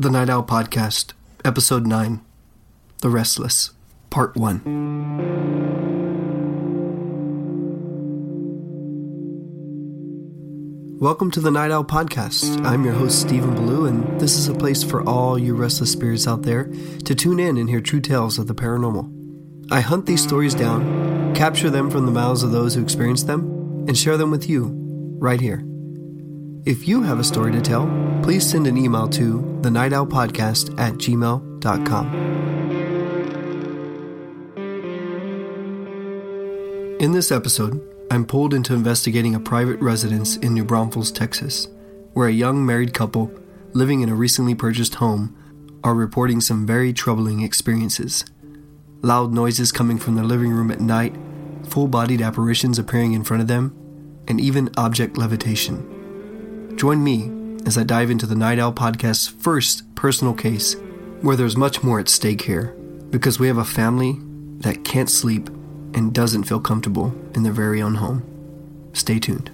The Night Owl Podcast, Episode 9 The Restless, Part 1. Welcome to the Night Owl Podcast. I'm your host, Stephen Belyeu, and this is a place for all you restless spirits out there to tune in and hear true tales of the paranormal. I hunt these stories down, capture them from the mouths of those who experience them, and share them with you right here. If you have a story to tell, please send an email to the Night Owl Podcast at gmail.com. In this episode, I'm pulled into investigating a private residence in New Braunfels, Texas, where a young married couple living in a recently purchased home are reporting some very troubling experiences. Loud noises coming from their living room at night, full bodied apparitions appearing in front of them, and even object levitation. Join me as I dive into the Night Owl Podcast's first personal case, where there's much more at stake here, because we have a family that can't sleep and doesn't feel comfortable in their very own home. Stay tuned.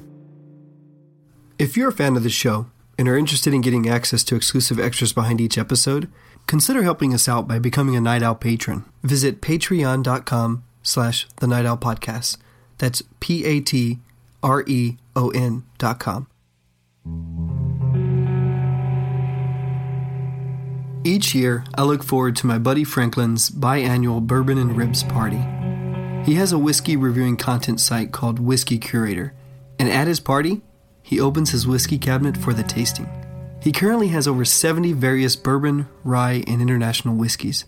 If you're a fan of the show and are interested in getting access to exclusive extras behind each episode, consider helping us out by becoming a Night Owl patron. Visit patreon.com slash the Night Owl Podcast. That's P-A-T-R-E-O-N dot com. Each year, I look forward to my buddy Franklin's biannual Bourbon and Ribs party. He has a whiskey reviewing content site called Whiskey Curator, and at his party, he opens his whiskey cabinet for the tasting. He currently has over 70 various bourbon, rye, and international whiskeys.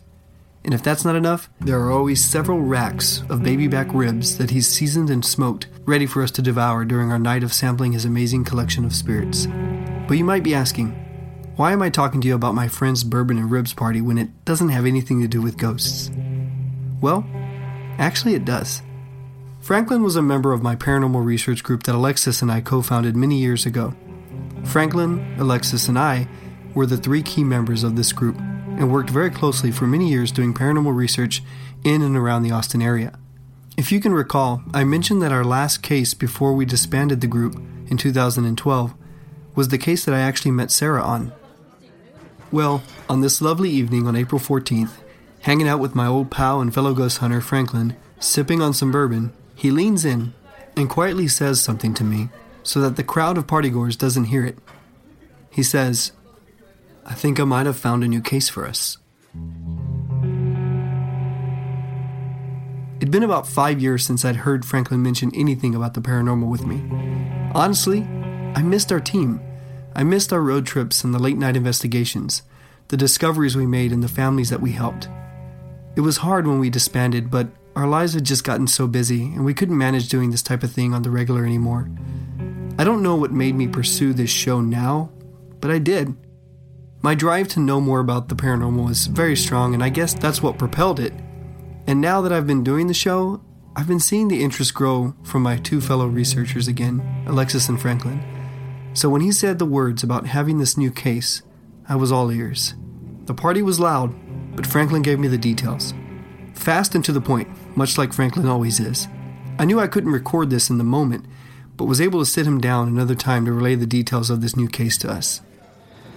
And if that's not enough, there are always several racks of baby back ribs that he's seasoned and smoked, ready for us to devour during our night of sampling his amazing collection of spirits. But you might be asking, why am I talking to you about my friend's bourbon and ribs party when it doesn't have anything to do with ghosts? Well, actually, it does. Franklin was a member of my paranormal research group that Alexis and I co founded many years ago. Franklin, Alexis, and I were the three key members of this group and worked very closely for many years doing paranormal research in and around the Austin area. If you can recall, I mentioned that our last case before we disbanded the group in 2012 was the case that I actually met Sarah on. Well, on this lovely evening on April 14th, hanging out with my old pal and fellow ghost hunter, Franklin, sipping on some bourbon, he leans in and quietly says something to me so that the crowd of partygoers doesn't hear it. He says, I think I might have found a new case for us. It'd been about five years since I'd heard Franklin mention anything about the paranormal with me. Honestly, I missed our team. I missed our road trips and the late night investigations, the discoveries we made, and the families that we helped. It was hard when we disbanded, but our lives had just gotten so busy, and we couldn't manage doing this type of thing on the regular anymore. I don't know what made me pursue this show now, but I did. My drive to know more about the paranormal was very strong, and I guess that's what propelled it. And now that I've been doing the show, I've been seeing the interest grow from my two fellow researchers again, Alexis and Franklin. So when he said the words about having this new case, I was all ears. The party was loud, but Franklin gave me the details. Fast and to the point, much like Franklin always is. I knew I couldn't record this in the moment, but was able to sit him down another time to relay the details of this new case to us.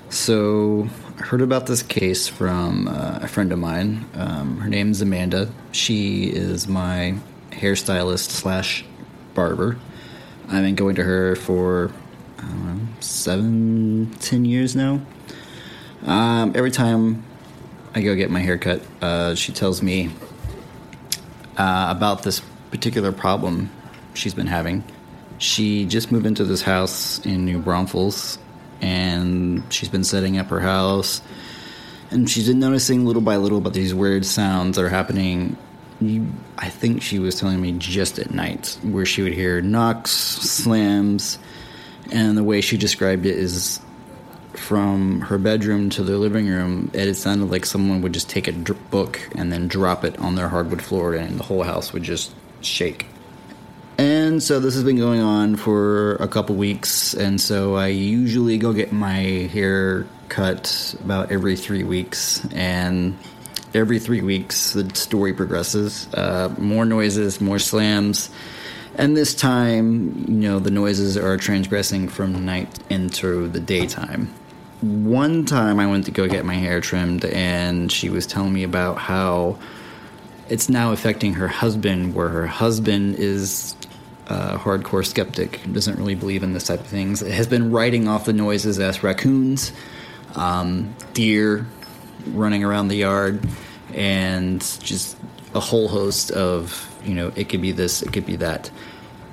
So, I heard about this case from uh, a friend of mine. Um, her name's Amanda. She is my hairstylist slash barber. I've been going to her for know, seven, ten years now. Um, every time I go get my haircut, uh, she tells me uh, about this particular problem she's been having. She just moved into this house in New Braunfels, and she's been setting up her house. And she's been noticing little by little about these weird sounds that are happening. I think she was telling me just at night, where she would hear knocks, slams, and the way she described it is from her bedroom to the living room, it sounded like someone would just take a book and then drop it on their hardwood floor, and the whole house would just shake. And so this has been going on for a couple weeks, and so I usually go get my hair cut about every three weeks, and every three weeks the story progresses. Uh, more noises, more slams and this time, you know, the noises are transgressing from night into the daytime. one time I went to go get my hair trimmed, and she was telling me about how it's now affecting her husband, where her husband is a hardcore skeptic, doesn't really believe in this type of things. It has been writing off the noises as raccoons, um, deer running around the yard, and just a whole host of, you know, it could be this, it could be that.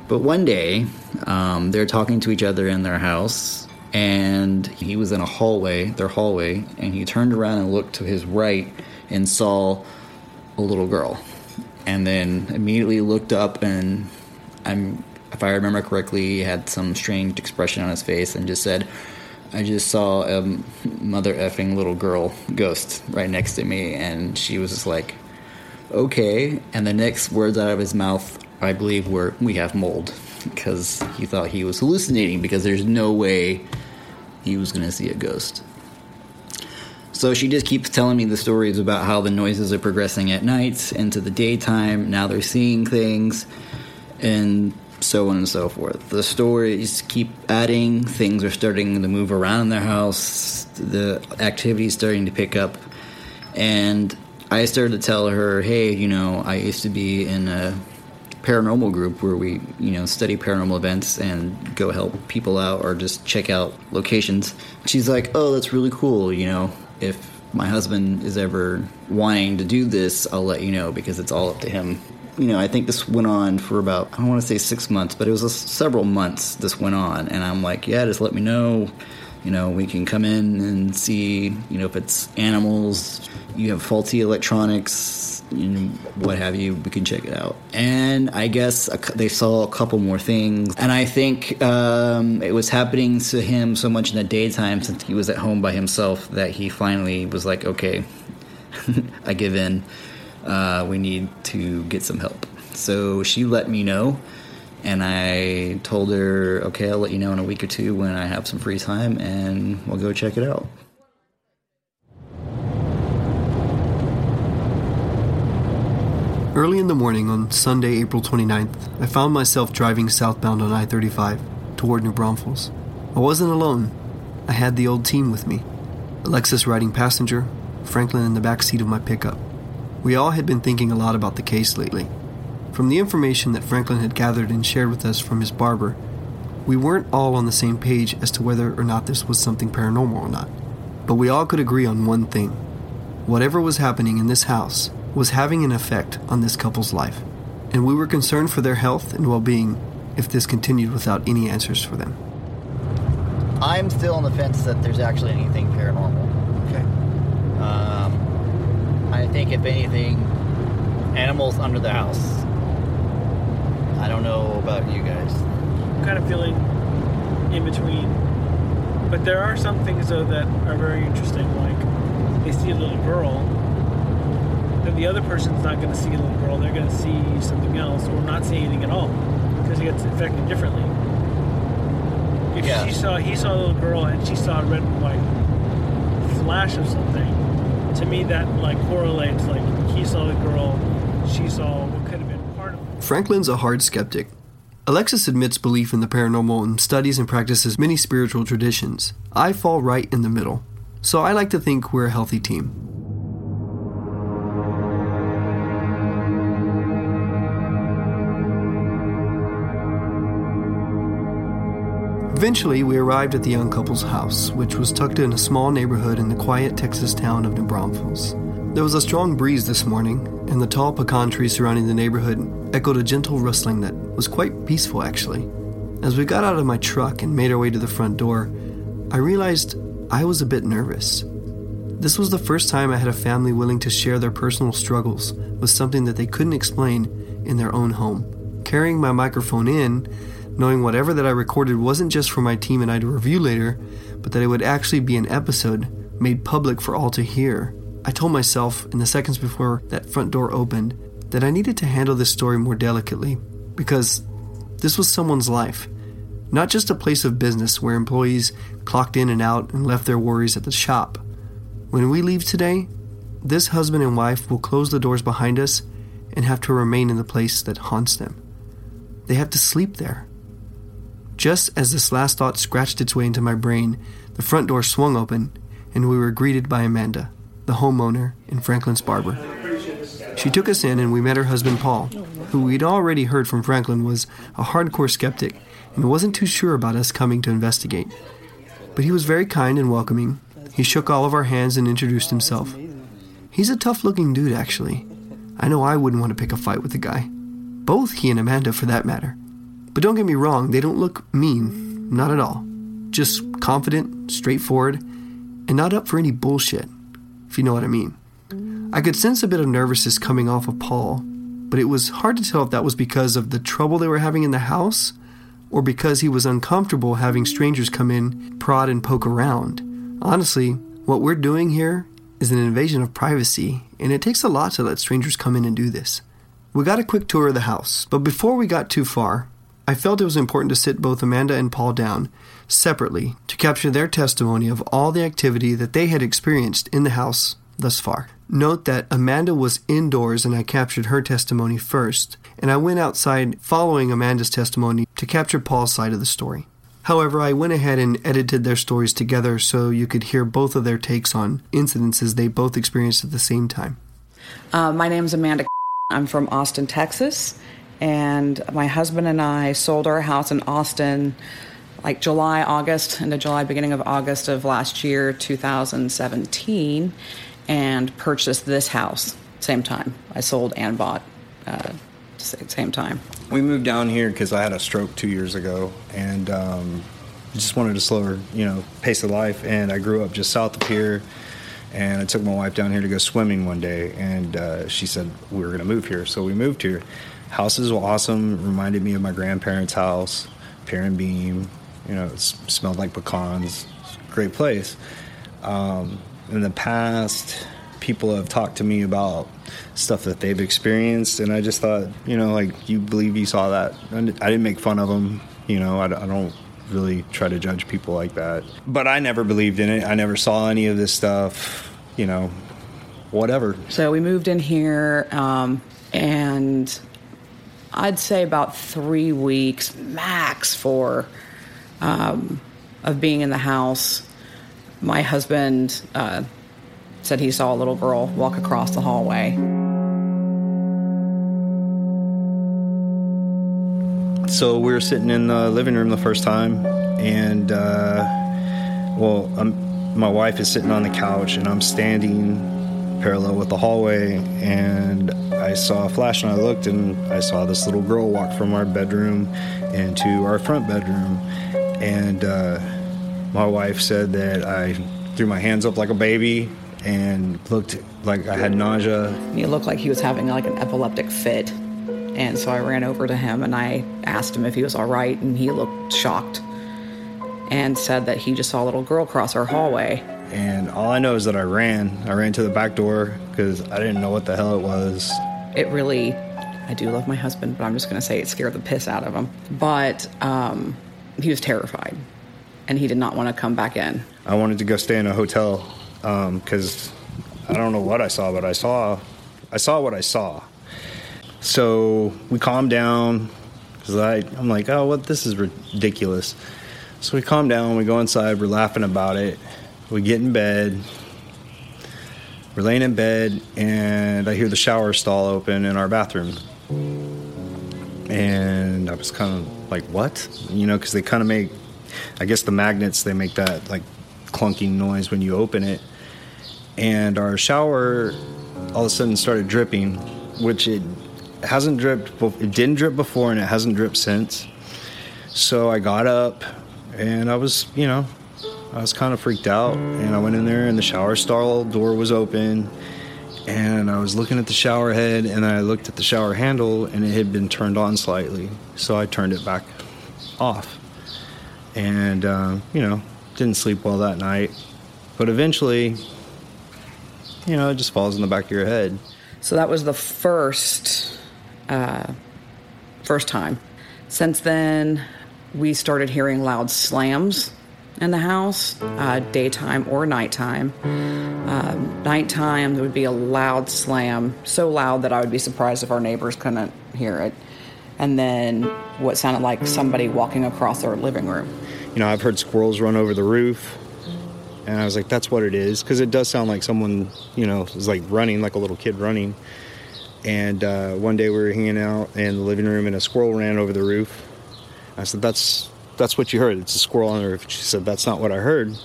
But one day, um, they're talking to each other in their house, and he was in a hallway, their hallway, and he turned around and looked to his right and saw a little girl. And then immediately looked up, and I'm, if I remember correctly, he had some strange expression on his face and just said, I just saw a mother effing little girl ghost right next to me, and she was just like, okay. And the next words out of his mouth, I believe, were, we have mold, because he thought he was hallucinating, because there's no way he was going to see a ghost. So she just keeps telling me the stories about how the noises are progressing at night into the daytime. Now they're seeing things, and so on and so forth. The stories keep adding, things are starting to move around in their house, the activity is starting to pick up, and I started to tell her, hey, you know, I used to be in a paranormal group where we, you know, study paranormal events and go help people out or just check out locations. She's like, oh, that's really cool, you know, if my husband is ever wanting to do this, I'll let you know because it's all up to him you know, I think this went on for about, I don't want to say six months, but it was several months this went on. And I'm like, yeah, just let me know. You know, we can come in and see, you know, if it's animals, you have faulty electronics, you know, what have you, we can check it out. And I guess they saw a couple more things. And I think um, it was happening to him so much in the daytime since he was at home by himself that he finally was like, okay, I give in uh, we need to get some help. So she let me know, and I told her, okay, I'll let you know in a week or two when I have some free time, and we'll go check it out. Early in the morning on Sunday, April 29th, I found myself driving southbound on I 35 toward New Braunfels. I wasn't alone, I had the old team with me Alexis riding passenger, Franklin in the back seat of my pickup. We all had been thinking a lot about the case lately. From the information that Franklin had gathered and shared with us from his barber, we weren't all on the same page as to whether or not this was something paranormal or not. But we all could agree on one thing whatever was happening in this house was having an effect on this couple's life, and we were concerned for their health and well being if this continued without any answers for them. I'm still on the fence that there's actually anything paranormal. Okay. Um, I think, if anything, animals under the house. I don't know about you guys. I'm kind of feeling in between. But there are some things, though, that are very interesting. Like, they see a little girl, then the other person's not going to see a little girl. They're going to see something else or not see anything at all because it gets affected differently. If Yeah. she saw, he saw a little girl and she saw a red and white flash of something, to me that like correlates. Like he saw the girl, she saw what could have been part of. Franklin's a hard skeptic. Alexis admits belief in the paranormal and studies and practices many spiritual traditions. I fall right in the middle. So I like to think we're a healthy team. Eventually, we arrived at the young couple's house, which was tucked in a small neighborhood in the quiet Texas town of New Braunfels. There was a strong breeze this morning, and the tall pecan trees surrounding the neighborhood echoed a gentle rustling that was quite peaceful, actually. As we got out of my truck and made our way to the front door, I realized I was a bit nervous. This was the first time I had a family willing to share their personal struggles with something that they couldn't explain in their own home. Carrying my microphone in, knowing whatever that I recorded wasn't just for my team and I to review later, but that it would actually be an episode made public for all to hear. I told myself in the seconds before that front door opened that I needed to handle this story more delicately because this was someone's life, not just a place of business where employees clocked in and out and left their worries at the shop. When we leave today, this husband and wife will close the doors behind us and have to remain in the place that haunts them. They have to sleep there. Just as this last thought scratched its way into my brain, the front door swung open, and we were greeted by Amanda, the homeowner in Franklin's Barber. She took us in, and we met her husband Paul, who we'd already heard from Franklin was a hardcore skeptic and wasn't too sure about us coming to investigate. But he was very kind and welcoming. He shook all of our hands and introduced himself. He's a tough looking dude, actually. I know I wouldn't want to pick a fight with the guy. Both he and Amanda, for that matter. But don't get me wrong, they don't look mean. Not at all. Just confident, straightforward, and not up for any bullshit, if you know what I mean. I could sense a bit of nervousness coming off of Paul, but it was hard to tell if that was because of the trouble they were having in the house or because he was uncomfortable having strangers come in, prod, and poke around. Honestly, what we're doing here is an invasion of privacy, and it takes a lot to let strangers come in and do this. We got a quick tour of the house, but before we got too far, I felt it was important to sit both Amanda and Paul down separately to capture their testimony of all the activity that they had experienced in the house thus far. Note that Amanda was indoors and I captured her testimony first, and I went outside following Amanda's testimony to capture Paul's side of the story. However, I went ahead and edited their stories together so you could hear both of their takes on incidences they both experienced at the same time. Uh, my name is Amanda. I'm from Austin, Texas and my husband and I sold our house in Austin like July, August, into July, beginning of August of last year, 2017, and purchased this house same time. I sold and bought uh, same time. We moved down here because I had a stroke two years ago, and um, just wanted a slower, you know, pace of life. And I grew up just south of here, and I took my wife down here to go swimming one day, and uh, she said we were going to move here, so we moved here Houses were awesome. Reminded me of my grandparents' house, pier and beam. You know, it smelled like pecans. Great place. Um, in the past, people have talked to me about stuff that they've experienced, and I just thought, you know, like you believe you saw that. I didn't make fun of them. You know, I, I don't really try to judge people like that. But I never believed in it. I never saw any of this stuff. You know, whatever. So we moved in here, um, and I'd say about three weeks max for um, of being in the house. My husband uh, said he saw a little girl walk across the hallway. So we were sitting in the living room the first time, and uh, well, I'm, my wife is sitting on the couch, and I'm standing parallel with the hallway, and I saw a flash, and I looked, and I saw this little girl walk from our bedroom into our front bedroom, and uh, my wife said that I threw my hands up like a baby and looked like I had nausea. He looked like he was having like an epileptic fit. And so I ran over to him and I asked him if he was all right, and he looked shocked and said that he just saw a little girl cross our hallway and all I know is that I ran. I ran to the back door because I didn't know what the hell it was. It really, I do love my husband, but I'm just going to say it scared the piss out of him. But um, he was terrified and he did not want to come back in. I wanted to go stay in a hotel because um, I don't know what I saw, but I saw, I saw what I saw. So we calmed down because I'm like, oh, what? This is ridiculous. So we calm down. We go inside. We're laughing about it we get in bed. We're laying in bed, and I hear the shower stall open in our bathroom. And I was kind of like, what? You know, because they kind of make, I guess the magnets, they make that like clunking noise when you open it. And our shower all of a sudden started dripping, which it hasn't dripped, it didn't drip before, and it hasn't dripped since. So I got up, and I was, you know, I was kind of freaked out, and I went in there, and the shower stall door was open, and I was looking at the shower head, and I looked at the shower handle, and it had been turned on slightly, so I turned it back off, and uh, you know, didn't sleep well that night, but eventually, you know, it just falls in the back of your head. So that was the first, uh, first time. Since then, we started hearing loud slams in the house, uh, daytime or nighttime. Um, nighttime, there would be a loud slam, so loud that I would be surprised if our neighbors couldn't hear it. and then what sounded like somebody walking across our living room. You know, I've heard squirrels run over the roof, and I was like, that's what it is, because it does sound like someone, you know, is like running, like a little kid running. And uh, one day we were hanging out in the living room, and a squirrel ran over the roof. I said, that's that's what you heard. It's a squirrel on the roof. She said, that's not what I heard.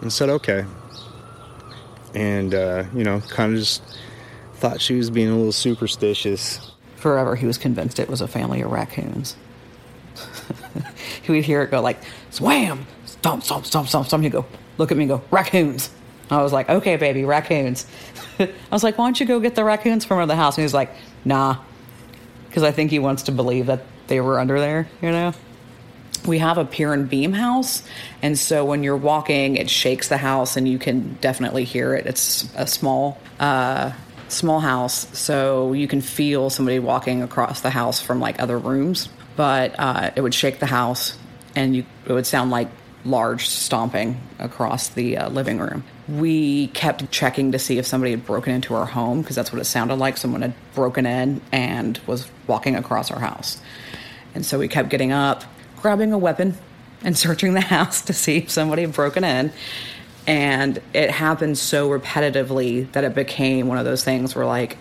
And said, okay. And, uh, you know, kind of just thought she was being a little superstitious. Forever, he was convinced it was a family of raccoons. he would hear it go like, swam, stomp, stomp, stomp, stomp, stomp. He'd go, look at me and go, raccoons. I was like, okay, baby, raccoons. I was like, why don't you go get the raccoons from the house? And he was like, nah. Because I think he wants to believe that they were under there, you know? We have a pier and beam house and so when you're walking it shakes the house and you can definitely hear it. It's a small uh, small house so you can feel somebody walking across the house from like other rooms. But uh, it would shake the house and you, it would sound like large stomping across the uh, living room. We kept checking to see if somebody had broken into our home because that's what it sounded like. Someone had broken in and was walking across our house. And so we kept getting up grabbing a weapon and searching the house to see if somebody had broken in. And it happened so repetitively that it became one of those things where, like,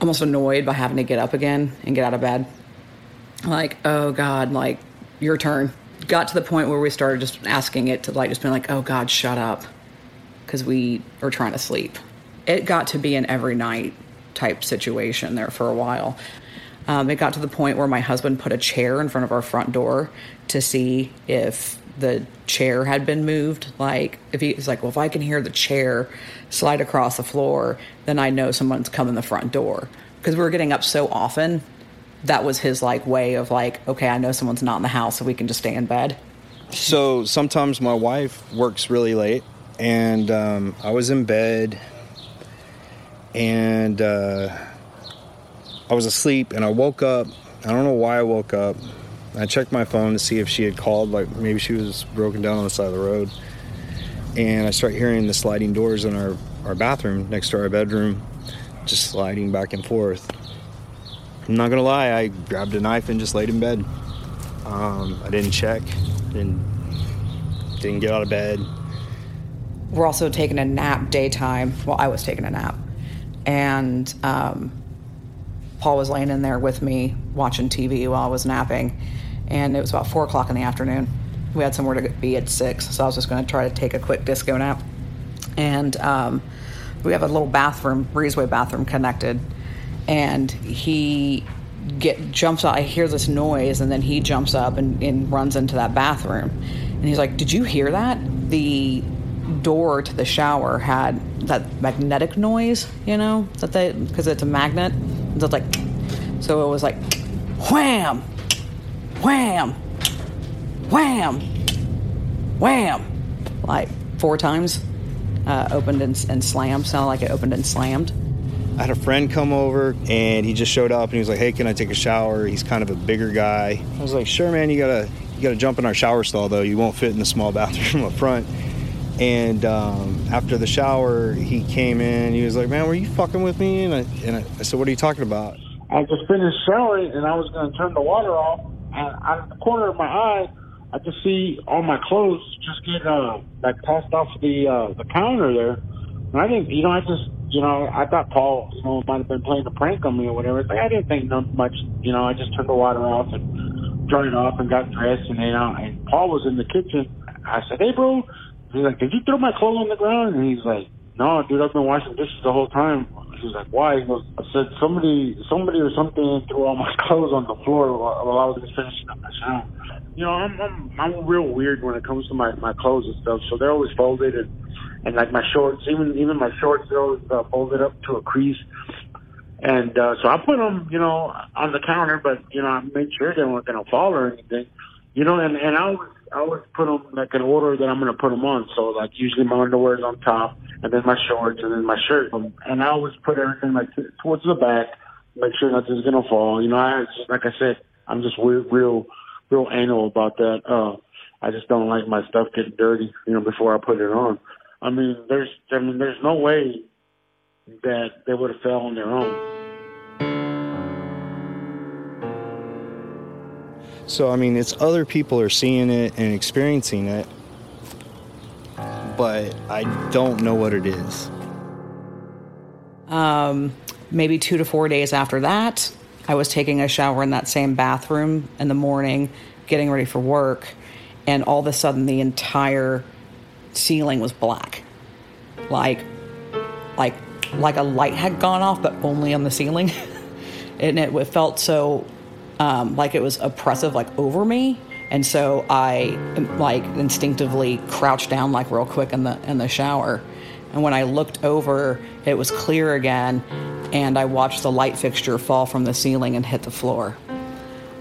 almost annoyed by having to get up again and get out of bed. Like, oh God, like, your turn. Got to the point where we started just asking it to, like, just being like, oh God, shut up. Because we were trying to sleep. It got to be an every night type situation there for a while. Um, it got to the point where my husband put a chair in front of our front door to see if the chair had been moved. Like, if he was like, well, if I can hear the chair slide across the floor, then I know someone's coming the front door. Because we were getting up so often, that was his like way of like, okay, I know someone's not in the house, so we can just stay in bed. So sometimes my wife works really late, and um, I was in bed, and. Uh, I was asleep and I woke up. I don't know why I woke up. I checked my phone to see if she had called, like maybe she was broken down on the side of the road. And I start hearing the sliding doors in our, our bathroom next to our bedroom, just sliding back and forth. I'm not gonna lie, I grabbed a knife and just laid in bed. Um, I didn't check, didn't didn't get out of bed. We're also taking a nap daytime. Well, I was taking a nap, and um, Paul was laying in there with me watching TV while I was napping, and it was about four o'clock in the afternoon. We had somewhere to be at six, so I was just going to try to take a quick disco nap. And um, we have a little bathroom, breezeway bathroom connected, and he get jumps out. I hear this noise, and then he jumps up and, and runs into that bathroom, and he's like, "Did you hear that?" The door to the shower had that magnetic noise, you know, that they because it's a magnet it's like, so it was like, wham, wham, wham, wham, like four times. Uh, opened and, and slammed. Sounded like it opened and slammed. I had a friend come over and he just showed up and he was like, "Hey, can I take a shower?" He's kind of a bigger guy. I was like, "Sure, man. You gotta you gotta jump in our shower stall though. You won't fit in the small bathroom up front." And um, after the shower, he came in. He was like, "Man, were you fucking with me?" And I, and I, I said, "What are you talking about?" I just finished showering, and I was going to turn the water off. And out of the corner of my eye, I just see all my clothes just get uh, like tossed off the uh, the counter there. And I didn't, you know, I just, you know, I thought Paul, you know, might have been playing a prank on me or whatever. Like, I didn't think much, you know. I just turned the water off and dried it off and got dressed, and you know, and Paul was in the kitchen. I said, "Hey, bro." He's like, did you throw my clothes on the ground? And he's like, no, dude, I've been washing dishes the whole time. He's like, why? He goes, I said, somebody, somebody or something threw all my clothes on the floor while, I was finishing up my shower. You know, I'm, I'm, I'm real weird when it comes to my, my clothes and stuff. So they're always folded and, and like my shorts, even, even my shorts, they're always uh, folded up to a crease. And, uh, so I put them, you know, on the counter, but, you know, I made sure they weren't going to fall or anything. You know, and, and I was I always put them like in order that I'm to put them on. So like usually my underwear is on top, and then my shorts, and then my shirt. And I always put everything like towards the back, make sure nothing's to fall. You know, I like I said, I'm just real, real, real anal about that. Uh, I just don't like my stuff getting dirty, you know, before I put it on. I mean, there's, I mean, there's no way that they would have fell on their own. So I mean, it's other people are seeing it and experiencing it, but I don't know what it is. Um, maybe two to four days after that, I was taking a shower in that same bathroom in the morning, getting ready for work, and all of a sudden the entire ceiling was black, like, like, like a light had gone off, but only on the ceiling, and it, it felt so, um, like it was oppressive, like over me. And so I like instinctively crouched down like real quick in the in the shower. And when I looked over, it was clear again, and I watched the light fixture fall from the ceiling and hit the floor.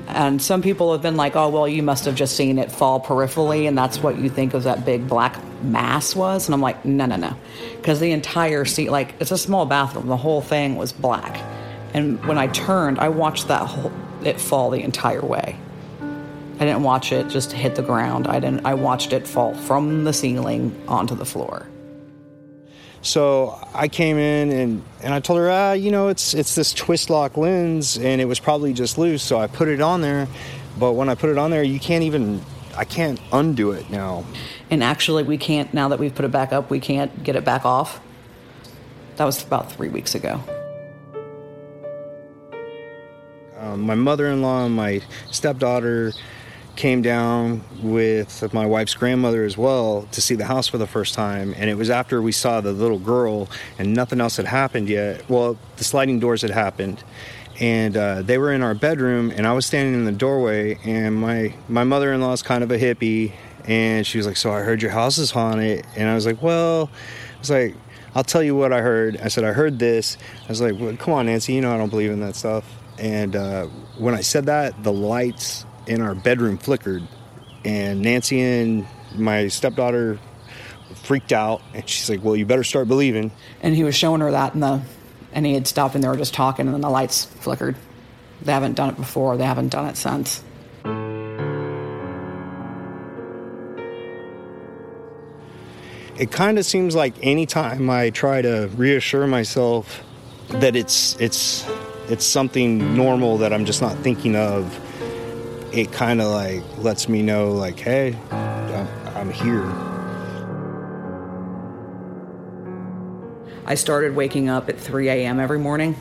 And some people have been like, oh, well, you must have just seen it fall peripherally, and that's what you think of that big black mass was. And I'm like, no, no, no. Because the entire seat, like, it's a small bathroom, the whole thing was black. And when I turned, I watched that whole, it fall the entire way. I didn't watch it just hit the ground. I didn't. I watched it fall from the ceiling onto the floor. So I came in and, and I told her, ah, you know, it's it's this twist lock lens and it was probably just loose. So I put it on there, but when I put it on there, you can't even I can't undo it now. And actually, we can't now that we've put it back up. We can't get it back off. That was about three weeks ago. Um, my mother-in-law and my stepdaughter came down with my wife's grandmother as well to see the house for the first time and it was after we saw the little girl and nothing else had happened yet. Well the sliding doors had happened and uh, they were in our bedroom and i was standing in the doorway and my my mother-in-law is kind of a hippie and she was like so i heard your house is haunted and i was like well i was like i'll tell you what i heard. I said i heard this. I was like well, come on nancy you know i don't believe in that stuff and uh, when i said that the lights in our bedroom flickered, and Nancy and my stepdaughter freaked out, and she's like, "Well, you better start believing." And he was showing her that, and the and he had stopped, and they were just talking, and then the lights flickered. They haven't done it before. They haven't done it since. It kind of seems like anytime I try to reassure myself that it's it's it's something normal that I'm just not thinking of. It kind of like lets me know like hey I'm, I'm here. I started waking up at 3 a.m every morning.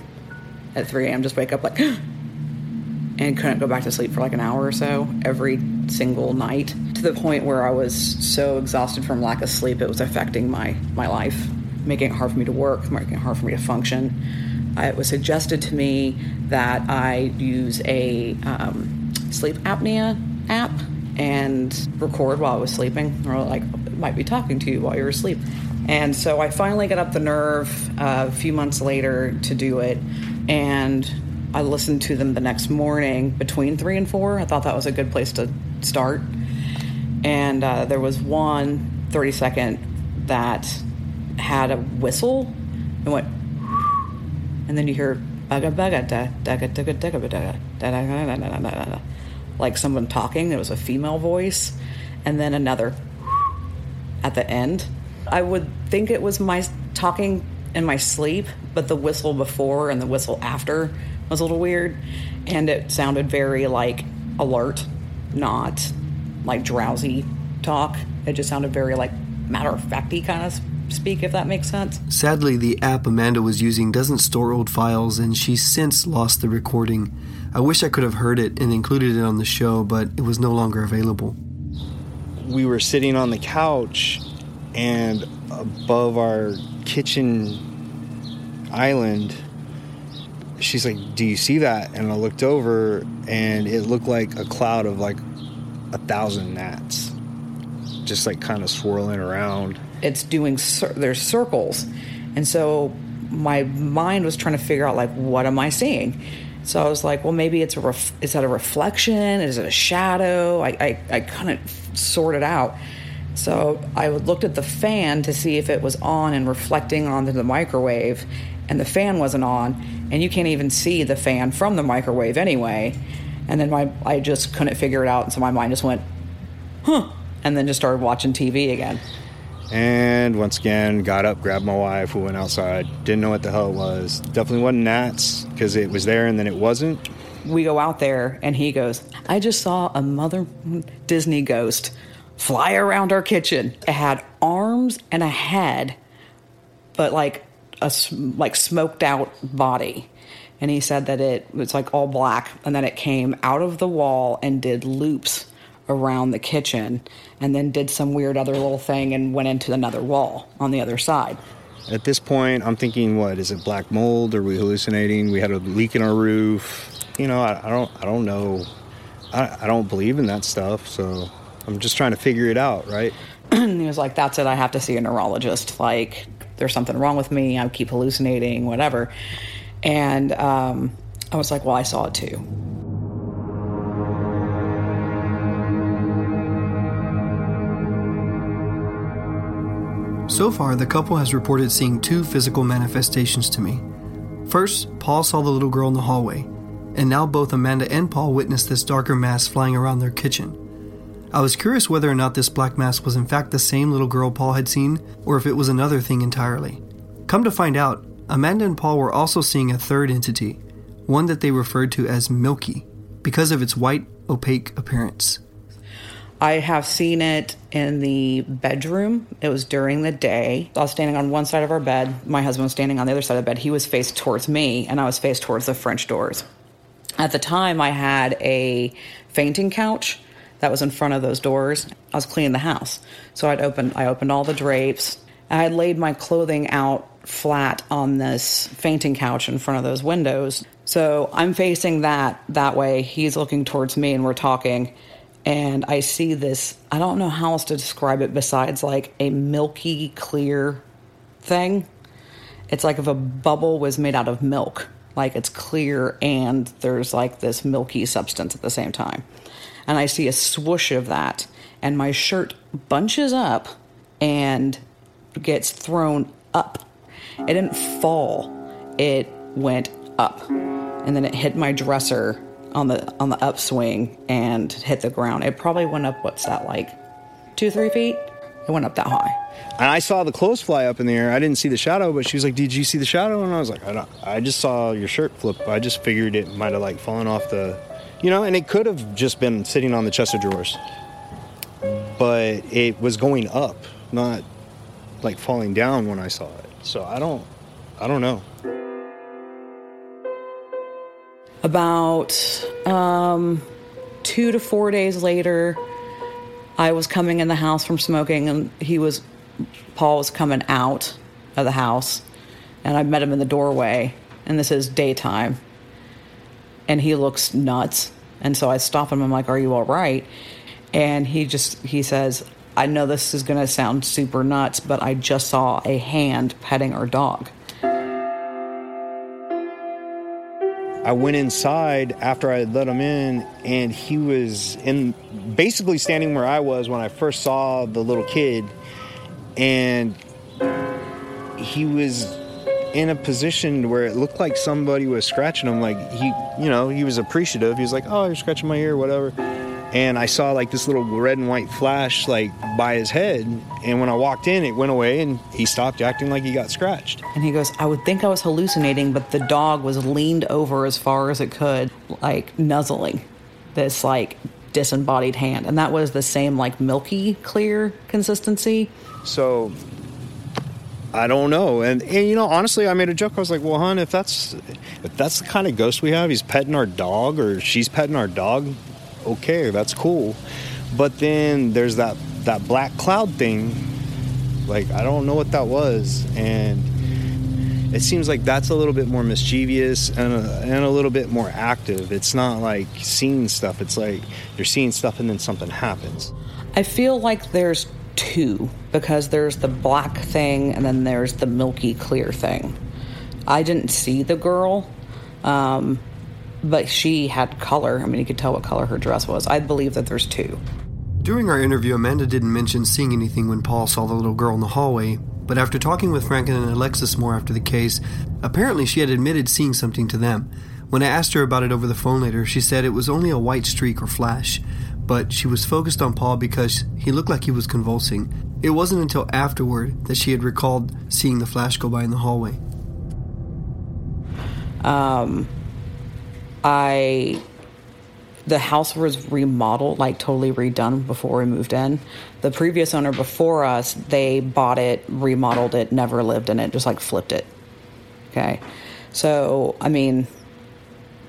At 3 a.m just wake up like and couldn't go back to sleep for like an hour or so every single night to the point where i was so exhausted from lack of sleep it was affecting my my life making it hard for me to work making it hard for me to function it was suggested to me that i use a um, sleep apnea app and record while I was sleeping, or like might be talking to you while you're asleep. And so I finally got up the nerve uh, a few months later to do it, and I listened to them the next morning between three and four. I thought that was a good place to start. And uh, there was one 30 second that had a whistle and went, and then you hear bugga bugga da dugga dugga dugga da da da da da like someone talking. It was a female voice, and then another at the end. I would think it was my talking in my sleep, but the whistle before and the whistle after was a little weird, and it sounded very like alert, not like drowsy talk. It just sounded very like matter of facty kind of speak, if that makes sense. Sadly, the app Amanda was using doesn't store old files, and she's since lost the recording. I wish I could have heard it and included it on the show, but it was no longer available. We were sitting on the couch, and above our kitchen island, she's like, Do you see that? And I looked over, and it looked like a cloud of like a thousand gnats, just like kind of swirling around. It's doing, cir- there's circles. And so my mind was trying to figure out, like, what am I seeing? So I was like, well, maybe it's a ref- is that a reflection? Is it a shadow? I, I, I couldn't sort it out. So I looked at the fan to see if it was on and reflecting onto the microwave, and the fan wasn't on, and you can't even see the fan from the microwave anyway. And then my I just couldn't figure it out, and so my mind just went, huh, and then just started watching TV again. And once again, got up, grabbed my wife, we went outside. Didn't know what the hell it was. Definitely wasn't gnats because it was there and then it wasn't. we go out there, and he goes, I just saw a mother Disney ghost fly around our kitchen. It had arms and a head, but like a like smoked out body. And he said that it was like all black, and then it came out of the wall and did loops around the kitchen, and then did some weird other little thing and went into another wall on the other side. At this point, I'm thinking, what is it? Black mold? Are we hallucinating? We had a leak in our roof. You know, I, I don't, I don't know. I, I don't believe in that stuff, so I'm just trying to figure it out, right? He was like, That's it, I have to see a neurologist. Like, there's something wrong with me, I keep hallucinating, whatever. And um, I was like, Well, I saw it too. So far, the couple has reported seeing two physical manifestations to me. First, Paul saw the little girl in the hallway, and now both Amanda and Paul witnessed this darker mass flying around their kitchen. I was curious whether or not this black mass was in fact the same little girl Paul had seen, or if it was another thing entirely. Come to find out, Amanda and Paul were also seeing a third entity, one that they referred to as Milky, because of its white, opaque appearance. I have seen it in the bedroom. It was during the day. I was standing on one side of our bed. My husband was standing on the other side of the bed. He was faced towards me, and I was faced towards the French doors. At the time, I had a fainting couch that was in front of those doors. I was cleaning the house, so I'd opened. I opened all the drapes. I had laid my clothing out flat on this fainting couch in front of those windows. So I'm facing that that way. He's looking towards me, and we're talking and I see this. I don't know how else to describe it besides like a milky clear thing. It's like if a bubble was made out of milk, like it's clear and there's like this milky substance at the same time. And I see a swoosh of that, and my shirt bunches up and gets thrown up. It didn't fall, it went up. And then it hit my dresser on the on the upswing and hit the ground. It probably went up. What's that like? Two three feet. It went up that high. And I saw the clothes fly up in the air. I didn't see the shadow, but she was like, "Did you see the shadow?" And I was like, "I don't. I just saw your shirt flip. I just figured it might have like fallen off the, you know, and it could have just been sitting on the chest of drawers, but it was going up, not like falling down when I saw it. So I don't, I don't know. About um, two to four days later, I was coming in the house from smoking, and he was Paul was coming out of the house, and I met him in the doorway, and this is daytime, and he looks nuts, and so I stop him. I'm like, "Are you all right?" And he just he says, "I know this is going to sound super nuts, but I just saw a hand petting our dog." I went inside after I let him in, and he was in basically standing where I was when I first saw the little kid, and he was in a position where it looked like somebody was scratching him. Like he, you know, he was appreciative. He was like, "Oh, you're scratching my ear, whatever." And I saw like this little red and white flash like by his head, and when I walked in, it went away, and he stopped acting like he got scratched. And he goes, I would think I was hallucinating, but the dog was leaned over as far as it could, like nuzzling this like disembodied hand. And that was the same like milky clear consistency. So I don't know. And, and you know, honestly, I made a joke. I was like, "Well, hon, if that's if that's the kind of ghost we have, he's petting our dog or she's petting our dog, okay, that's cool." But then there's that that black cloud thing. Like I don't know what that was, and it seems like that's a little bit more mischievous and a, and a little bit more active. It's not like seeing stuff. It's like you're seeing stuff and then something happens. I feel like there's two because there's the black thing and then there's the milky clear thing. I didn't see the girl, um, but she had color. I mean, you could tell what color her dress was. I believe that there's two. During our interview, Amanda didn't mention seeing anything when Paul saw the little girl in the hallway, but after talking with Franklin and Alexis more after the case, apparently she had admitted seeing something to them. When I asked her about it over the phone later, she said it was only a white streak or flash, but she was focused on Paul because he looked like he was convulsing. It wasn't until afterward that she had recalled seeing the flash go by in the hallway. Um, I the house was remodeled, like totally redone before we moved in. The previous owner before us, they bought it, remodeled it, never lived in it, just like flipped it. Okay. So, I mean,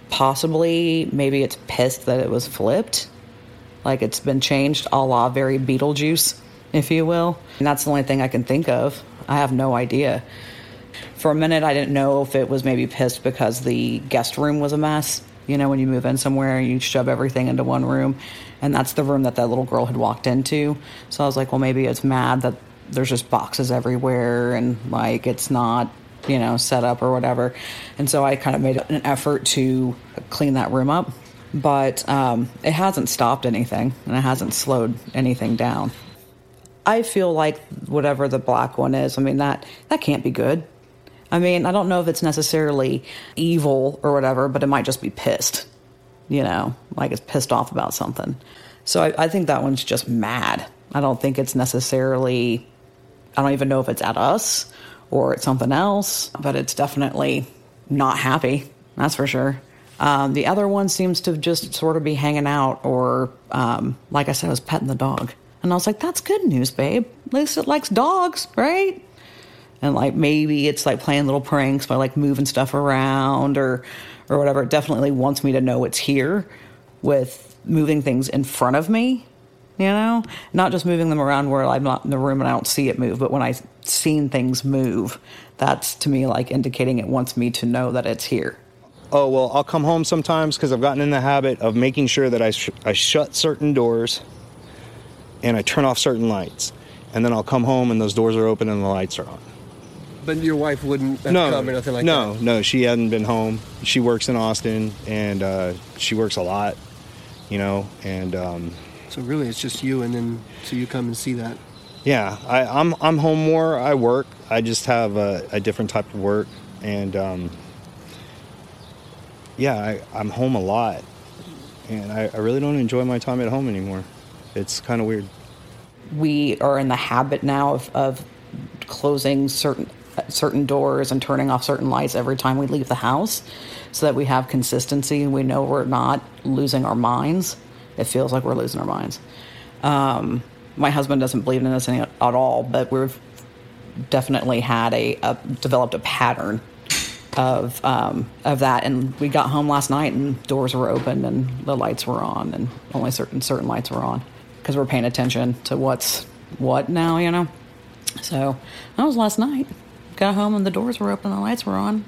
possibly maybe it's pissed that it was flipped. Like it's been changed a la very Beetlejuice, if you will. And that's the only thing I can think of. I have no idea. For a minute, I didn't know if it was maybe pissed because the guest room was a mess. You know, when you move in somewhere, you shove everything into one room, and that's the room that that little girl had walked into. So I was like, well, maybe it's mad that there's just boxes everywhere and like it's not, you know, set up or whatever. And so I kind of made an effort to clean that room up, but um, it hasn't stopped anything and it hasn't slowed anything down. I feel like whatever the black one is, I mean that that can't be good. I mean, I don't know if it's necessarily evil or whatever, but it might just be pissed. You know, like it's pissed off about something. So I, I think that one's just mad. I don't think it's necessarily. I don't even know if it's at us or it's something else, but it's definitely not happy. That's for sure. Um, the other one seems to just sort of be hanging out, or um, like I said, I was petting the dog. And I was like, that's good news, babe. At least it likes dogs, right? And like maybe it's like playing little pranks by like moving stuff around or or whatever. It definitely wants me to know it's here with moving things in front of me, you know? Not just moving them around where I'm not in the room and I don't see it move, but when I've seen things move, that's to me like indicating it wants me to know that it's here. Oh, well, I'll come home sometimes because I've gotten in the habit of making sure that I, sh- I shut certain doors and I turn off certain lights. And then I'll come home and those doors are open and the lights are on. But your wife wouldn't have no, come or nothing like no, that? no, no, she hadn't been home. She works in Austin and uh, she works a lot, you know, and um, So really, it's just you, and then so you come and see that. yeah, I, I'm I'm home more. I work. I just have a, a different type of work, and um, yeah, I, I'm home a lot, and I, I really don't enjoy my time at home anymore. It's kind of weird. we are in the habit now of, of closing certain certain doors and turning off certain lights every time we leave the house so that we have consistency and we know we're not losing our minds. It feels like we're losing our minds. Um, my husband doesn't believe in this at all but we've definitely had a, a developed a pattern of um, of that. And we got home last night and doors were open and the lights were on and only certain certain lights were on because we're paying attention to what's what now you know? So that was last night got home and the doors were open the lights were on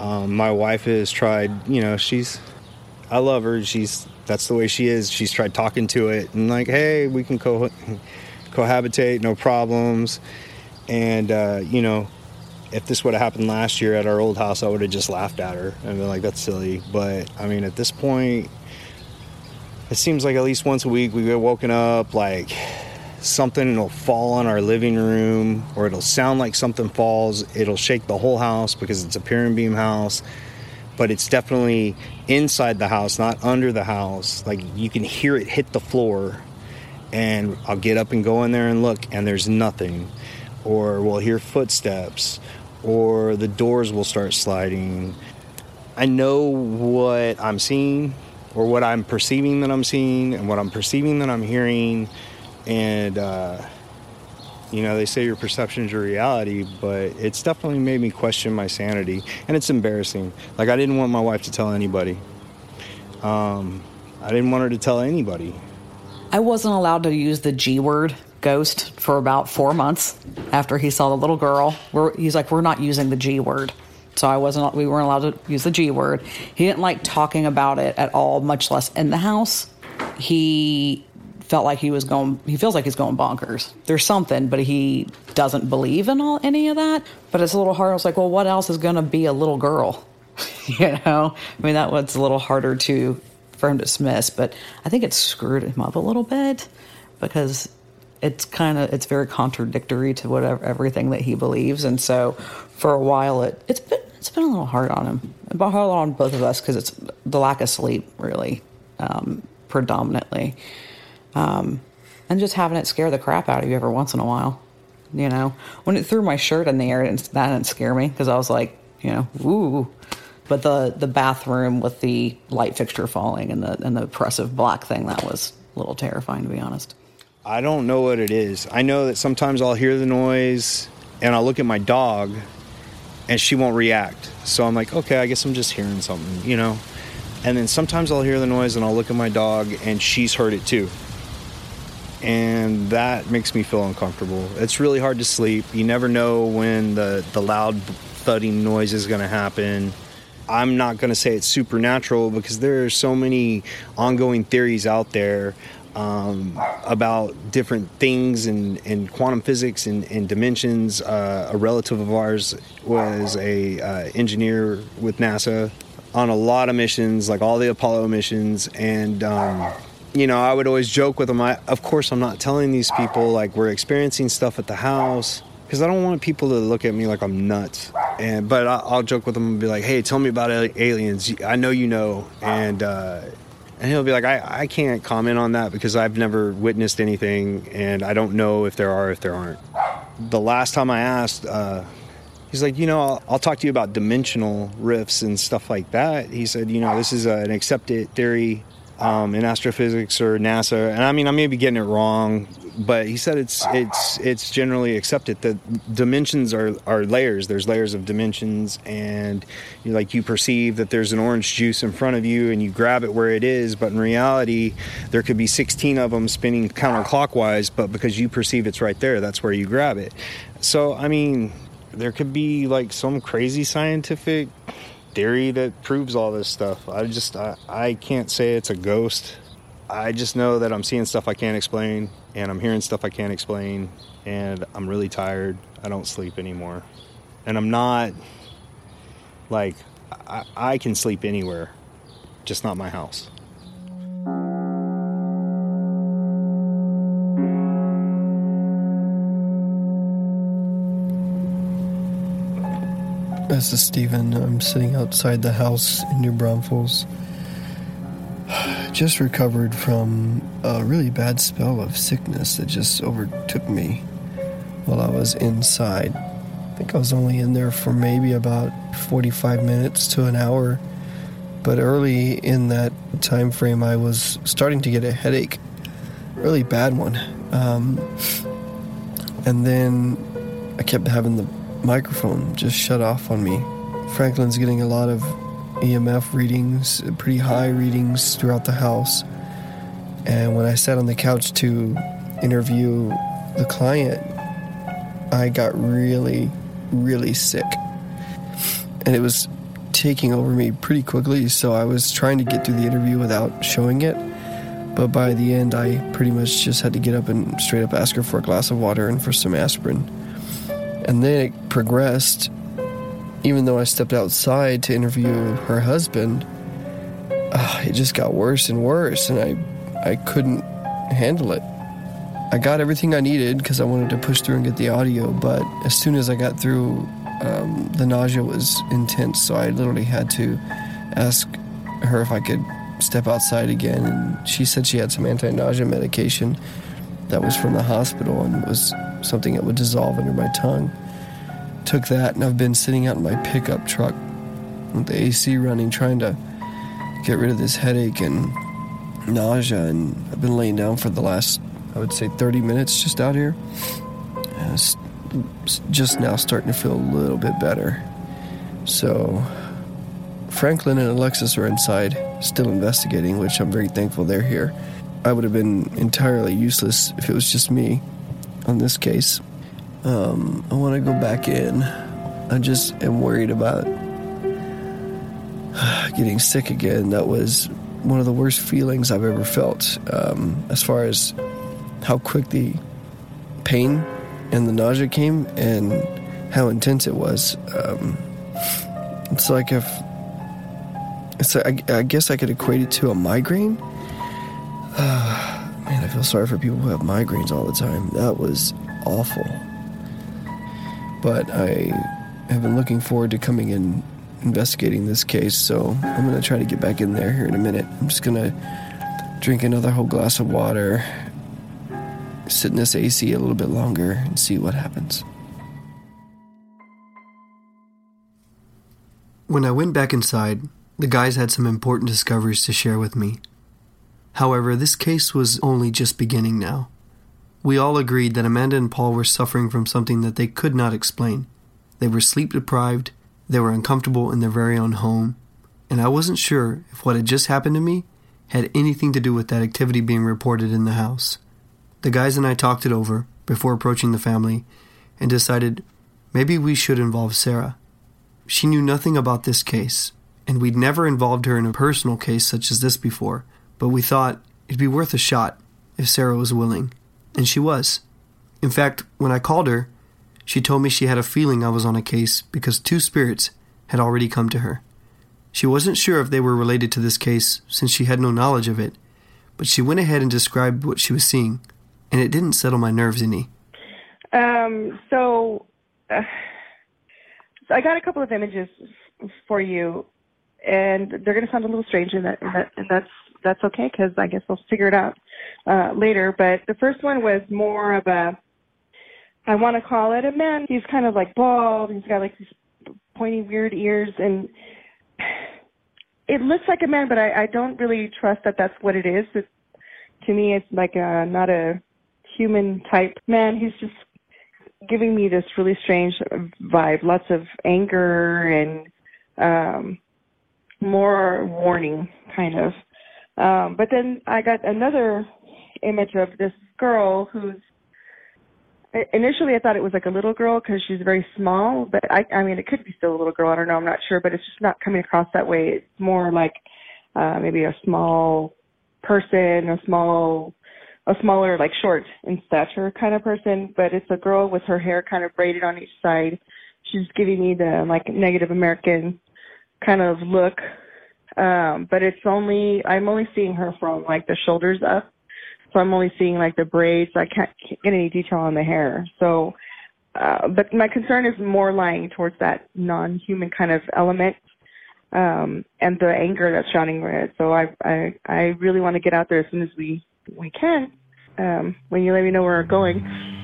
Um, my wife has tried, you know, she's, I love her. She's, that's the way she is. She's tried talking to it and like, hey, we can co- cohabitate, no problems. And, uh, you know, if this would have happened last year at our old house, I would have just laughed at her and been like, that's silly. But I mean, at this point, it seems like at least once a week we get woken up, like something will fall on our living room, or it'll sound like something falls. It'll shake the whole house because it's a pier and beam house, but it's definitely inside the house, not under the house. Like you can hear it hit the floor, and I'll get up and go in there and look, and there's nothing. Or we'll hear footsteps, or the doors will start sliding. I know what I'm seeing, or what I'm perceiving that I'm seeing, and what I'm perceiving that I'm hearing. And, uh, you know, they say your perception is your reality, but it's definitely made me question my sanity. And it's embarrassing. Like, I didn't want my wife to tell anybody. Um, I didn't want her to tell anybody. i wasn't allowed to use the g word ghost for about four months after he saw the little girl we're, he's like we're not using the g word so i wasn't we weren't allowed to use the g word he didn't like talking about it at all much less in the house he felt like he was going he feels like he's going bonkers. There's something but he doesn't believe in all any of that. But it's a little hard. I was like well what else is going to be a little girl? You know? I mean that was a little harder to for him to dismiss but i think it screwed him up a little bit because it's kind of it's very contradictory to whatever everything that he believes. And so for a while it it's been it's been a little hard on him. About hard on both of us because it's the lack of sleep really um, predominantly um, and just having it scare the crap out of you every once in a while you know when it threw my shirt in the air that didn't scare me because i was like you know ooh But the the bathroom with the light fixture falling and the and the oppressive black thing that was a little terrifying to be honest. I don't know what it is. I know that sometimes I'll hear the noise and I'll look at my dog and she won't react. So I'm like, okay, I guess I'm just hearing something, you know? And then sometimes I'll hear the noise and I'll look at my dog and she's heard it too. And that makes me feel uncomfortable. It's really hard to sleep. You never know when the, the loud thudding noise is going to happen. I'm not going to say it's supernatural because there are so many ongoing theories out there um, about different things in, in quantum physics and, and dimensions. Uh, a relative of ours was a uh, engineer with NASA on a lot of missions, like all the Apollo missions, and um, you know, I would always joke with them. I, of course, I'm not telling these people like we're experiencing stuff at the house because I don't want people to look at me like I'm nuts. And but I, will joke with them and be like, "Hey, tell me about aliens. I know you know." And uh, and he'll be like, I, I can't comment on that because I've never witnessed anything and I don't know if there are, if there aren't. The last time I asked, uh, he's like, you know, I'll, I'll, talk to you about dimensional rifts and stuff like that. He said, you know, this is an accepted theory um, in astrophysics or NASA. And I mean, I may be getting it wrong, but he said it's it's it's generally accepted that dimensions are, are layers. There's layers of dimensions, and you like you perceive that there's an orange juice in front of you, and you grab it where it is. But in reality, there could be 16 of them spinning counterclockwise. But because you perceive it's right there, that's where you grab it. So I mean, there could be like some crazy scientific theory that proves all this stuff. I just I, I can't say it's a ghost. I just know that I'm seeing stuff I can't explain and I'm hearing stuff I can't explain and I'm really tired. I don't sleep anymore. And I'm not like I, I can sleep anywhere, just not my house. This is Stephen. I'm sitting outside the house in New Braunfels. Just recovered from a really bad spell of sickness that just overtook me while I was inside. I think I was only in there for maybe about 45 minutes to an hour. But early in that time frame, I was starting to get a headache, really bad one. Um, and then I kept having the microphone just shut off on me. Franklin's getting a lot of EMF readings, pretty high readings throughout the house. And when I sat on the couch to interview the client, I got really, really sick. And it was taking over me pretty quickly, so I was trying to get through the interview without showing it. But by the end, I pretty much just had to get up and straight up ask her for a glass of water and for some aspirin. And then it progressed, even though I stepped outside to interview her husband, uh, it just got worse and worse, and I, I couldn't handle it. I got everything I needed because I wanted to push through and get the audio, but as soon as I got through, um, the nausea was intense, so I literally had to ask her if I could step outside again. And she said she had some anti nausea medication that was from the hospital and was something that would dissolve under my tongue. Took that, and I've been sitting out in my pickup truck with the AC running, trying to get rid of this headache and nausea. And I've been laying down for the last, I would say, 30 minutes just out here. It's just now starting to feel a little bit better. So, Franklin and Alexis are inside, still investigating, which I'm very thankful they're here. I would have been entirely useless if it was just me on this case. Um, I want to go back in. I just am worried about getting sick again. That was one of the worst feelings I've ever felt um, as far as how quick the pain and the nausea came and how intense it was. Um, it's like if it's like, I, I guess I could equate it to a migraine. Uh, man, I feel sorry for people who have migraines all the time. That was awful. But I have been looking forward to coming in investigating this case, so I'm going to try to get back in there here in a minute. I'm just going to drink another whole glass of water, sit in this AC a little bit longer, and see what happens. When I went back inside, the guys had some important discoveries to share with me. However, this case was only just beginning now. We all agreed that Amanda and Paul were suffering from something that they could not explain. They were sleep deprived, they were uncomfortable in their very own home, and I wasn't sure if what had just happened to me had anything to do with that activity being reported in the house. The guys and I talked it over before approaching the family and decided maybe we should involve Sarah. She knew nothing about this case, and we'd never involved her in a personal case such as this before, but we thought it'd be worth a shot if Sarah was willing. And she was. In fact, when I called her, she told me she had a feeling I was on a case because two spirits had already come to her. She wasn't sure if they were related to this case since she had no knowledge of it, but she went ahead and described what she was seeing, and it didn't settle my nerves any. Um, so, uh, so I got a couple of images for you, and they're going to sound a little strange, and, that, and, that, and that's that's okay because I guess I'll figure it out uh, later. But the first one was more of a, I want to call it a man. He's kind of like bald. He's got like these pointy, weird ears, and it looks like a man, but I, I don't really trust that that's what it is. It, to me, it's like a, not a human type man. He's just giving me this really strange vibe. Lots of anger and um more warning, kind of. Um, but then I got another image of this girl who's initially I thought it was like a little girl because she's very small, but I I mean it could be still a little girl. I don't know. I'm not sure, but it's just not coming across that way. It's more like uh maybe a small person, a small a smaller like short in stature kind of person, but it's a girl with her hair kind of braided on each side. She's giving me the like Native American kind of look um, but it's only I'm only seeing her from like the shoulders up, so I'm only seeing like the braids. I can't get any detail on the hair. So, uh, but my concern is more lying towards that non-human kind of element um, and the anger that's shouting red. So I I I really want to get out there as soon as we we can. Um, when you let me know where we're going.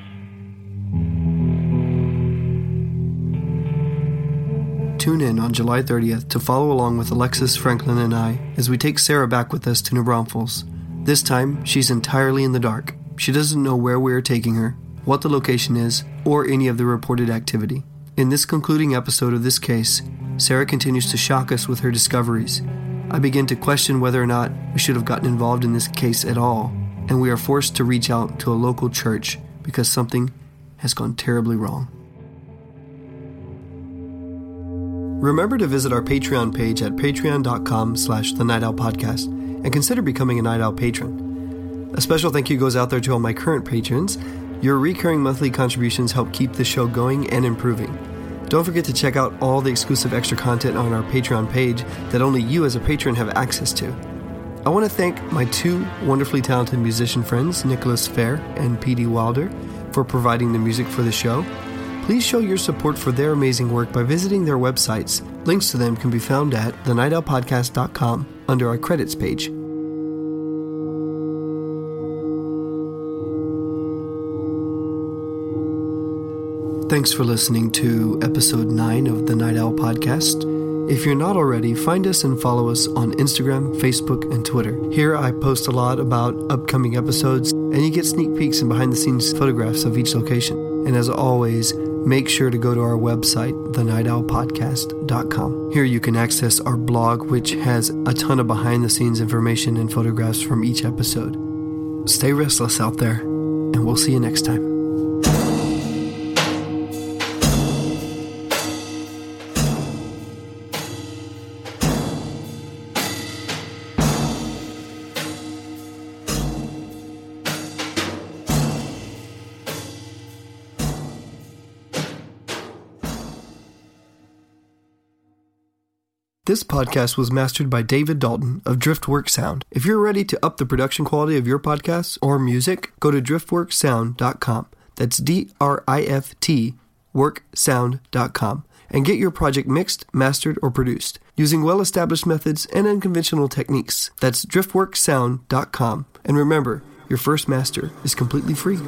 Tune in on July 30th to follow along with Alexis, Franklin, and I as we take Sarah back with us to New Braunfels. This time, she's entirely in the dark. She doesn't know where we are taking her, what the location is, or any of the reported activity. In this concluding episode of this case, Sarah continues to shock us with her discoveries. I begin to question whether or not we should have gotten involved in this case at all, and we are forced to reach out to a local church because something has gone terribly wrong. Remember to visit our Patreon page at patreon.com slash the Night Owl Podcast and consider becoming a Night Owl patron. A special thank you goes out there to all my current patrons. Your recurring monthly contributions help keep the show going and improving. Don't forget to check out all the exclusive extra content on our Patreon page that only you as a patron have access to. I want to thank my two wonderfully talented musician friends, Nicholas Fair and P.D. Wilder, for providing the music for the show. Please show your support for their amazing work by visiting their websites. Links to them can be found at thenightowlpodcast.com under our credits page. Thanks for listening to episode 9 of the Night Owl Podcast. If you're not already, find us and follow us on Instagram, Facebook, and Twitter. Here I post a lot about upcoming episodes, and you get sneak peeks and behind the scenes photographs of each location. And as always, make sure to go to our website, thenightowlpodcast.com. Here you can access our blog, which has a ton of behind the scenes information and photographs from each episode. Stay restless out there, and we'll see you next time. This podcast was mastered by David Dalton of Driftwork Sound. If you're ready to up the production quality of your podcasts or music, go to driftworksound.com. That's D R I F T worksound.com and get your project mixed, mastered, or produced using well established methods and unconventional techniques. That's driftworksound.com. And remember, your first master is completely free.